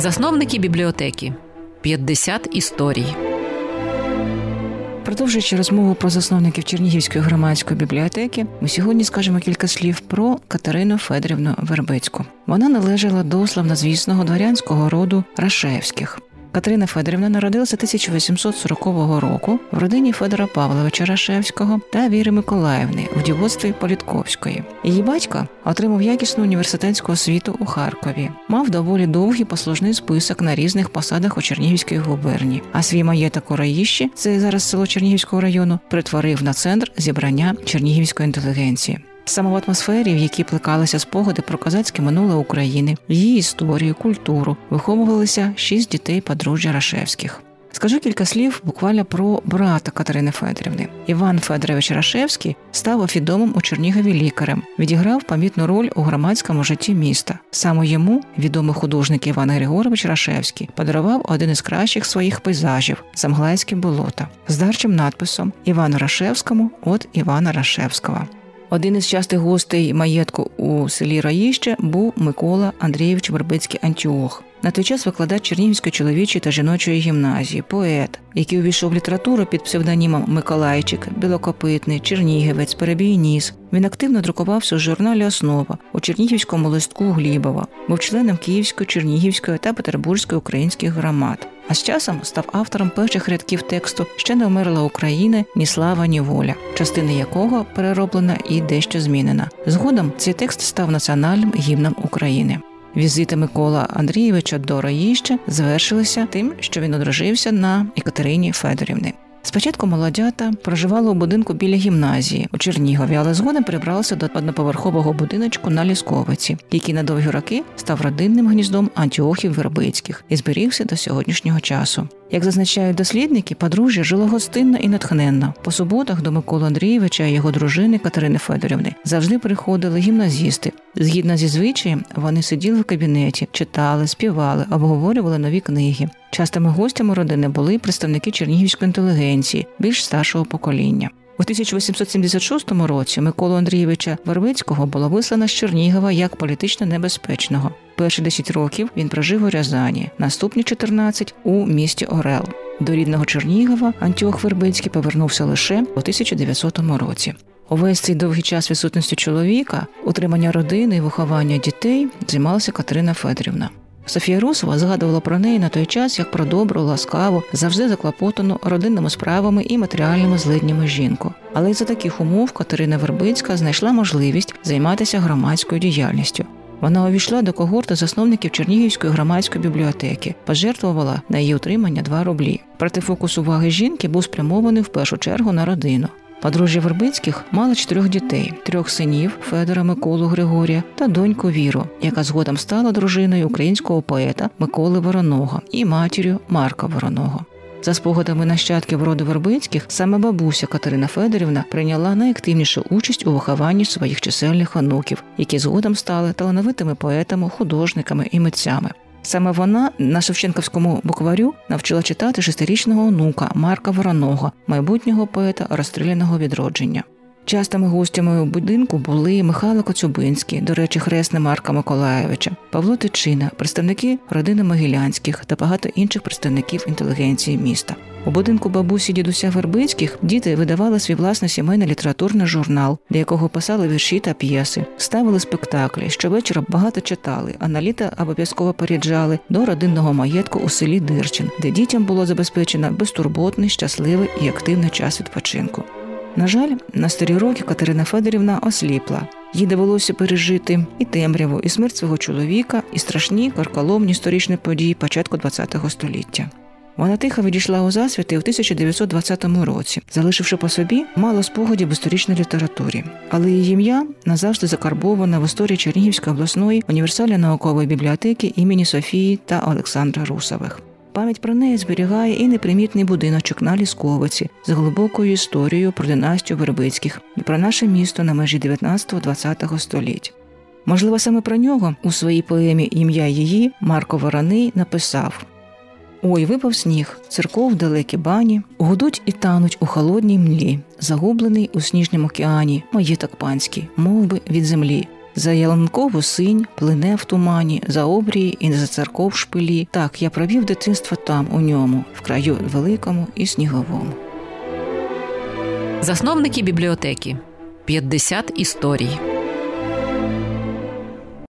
Засновники бібліотеки 50 історій. Продовжуючи розмову про засновників Чернігівської громадської бібліотеки, ми сьогодні скажемо кілька слів про Катерину Федорівну Вербицьку. Вона належала до славнозвісного дворянського роду Рашевських. Катерина Федорівна народилася 1840 року в родині Федора Павловича Рашевського та Віри Миколаївни в дівоцтві Політковської. Її батько отримав якісну університетську освіту у Харкові, мав доволі довгий послужний список на різних посадах у Чернігівській губернії. А свій маєток у Раїщі, це зараз село Чернігівського району, притворив на центр зібрання чернігівської інтелігенції. Саме в атмосфері, в якій плекалися спогади про козацьке минуле України, її історію, культуру, виховувалися шість дітей подружжя Рашевських. Скажу кілька слів буквально про брата Катерини Федорівни. Іван Федорович Рашевський став відомим у Чернігові лікарем, відіграв помітну роль у громадському житті міста. Саме йому відомий художник Іван Григорович Рашевський подарував один із кращих своїх пейзажів Замглайське болото з дарчим надписом Івану Рашевському от Івана Рашевського. Один із частих гостей маєтку у селі Раїще був Микола Андрійович Вербицький Антіох. На той час викладач Чернігівської чоловічої та жіночої гімназії, поет, який увійшов в літературу під псевдонімом Миколайчик, Білокопитний, Чернігівець, Перебій Ніс. Він активно друкувався у журналі Основа у Чернігівському листку Глібова, був членом Київської, Чернігівської та Петербурзької українських громад. А з часом став автором перших рядків тексту Ще не вмерла Україна, ні слава, ні воля, частина якого перероблена і дещо змінена. Згодом цей текст став національним гімном України. Візити Микола Андрійовича до Раїща завершилися тим, що він одружився на Екатерині Федорівни. Спочатку молодята проживали у будинку біля гімназії у Чернігові, але згодом перебралися до одноповерхового будиночку на Лісковиці, який на довгі роки став родинним гніздом антіохів Вербицьких і зберігся до сьогоднішнього часу. Як зазначають дослідники, подружжя жило гостинно і натхненно. По суботах до Миколи Андрійовича і його дружини Катерини Федорівни завжди приходили гімназісти. Згідно зі звичаєм, вони сиділи в кабінеті, читали, співали, обговорювали нові книги. Частими гостями родини були представники чернігівської інтелігенції, більш старшого покоління. У 1876 році Миколу Андрійовича Вербицького було вислано з Чернігова як політично небезпечного. Перші 10 років він прожив у Рязані, наступні 14 – у місті Орел. До рідного Чернігова Антіох Вербицький повернувся лише у 1900 році. Увесь цей довгий час відсутності чоловіка, утримання родини і виховання дітей займалася Катерина Федорівна. Софія Русова згадувала про неї на той час як про добру, ласкаву, завжди заклопотану родинними справами і матеріальними злиднями жінку. Але й за таких умов Катерина Вербицька знайшла можливість займатися громадською діяльністю. Вона увійшла до когорти засновників Чернігівської громадської бібліотеки, пожертвувала на її утримання 2 рублі. Проте фокус уваги жінки був спрямований в першу чергу на родину. Подружжя Вербицьких мало чотирьох дітей: трьох синів Федора Миколу Григорія та доньку Віру, яка згодом стала дружиною українського поета Миколи Вороного і матір'ю Марка Вороного. За спогадами нащадків роду Вербицьких, саме бабуся Катерина Федорівна прийняла найактивнішу участь у вихованні своїх чисельних онуків, які згодом стали талановитими поетами, художниками і митцями. Саме вона на Шевченківському букварю навчила читати шестирічного онука Марка Вороного, майбутнього поета розстріляного відродження. Частими гостями у будинку були Михайло Коцюбинський, до речі, хресне Марка Миколаєвича, Павло Тичина, представники родини Могилянських та багато інших представників інтелігенції міста. У будинку бабусі дідуся Вербицьких діти видавали свій власний сімейний літературний журнал, для якого писали вірші та п'єси, ставили спектаклі. Щовечора багато читали, а на літо обов'язково переїжджали до родинного маєтку у селі Дирчин, де дітям було забезпечено безтурботний, щасливий і активний час відпочинку. На жаль, на старі роки Катерина Федорівна осліпла. Їй довелося пережити і темряву, і смерть свого чоловіка, і страшні карколомні історичні події початку ХХ століття. Вона тихо відійшла у засвіти у 1920 році, залишивши по собі мало спогадів в історичній літературі, але її ім'я назавжди закарбоване в історії Чернігівської обласної універсальної наукової бібліотеки імені Софії та Олександра Русових. Пам'ять про неї зберігає і непримітний будиночок на Лісковиці з глибокою історією про династію Вербицьких і про наше місто на межі 19-20 століть. Можливо, саме про нього у своїй поемі Ім'я її Марко Вороний написав Ой, випав сніг, церков далекі бані, гудуть і тануть у холодній млі, загублений у сніжнім океані, маєток панський, мов би, від землі. За ялинкову синь плине в тумані, за обрії і за церков шпилі. Так я провів дитинство там, у ньому, в краю великому і сніговому. Засновники бібліотеки 50 історій.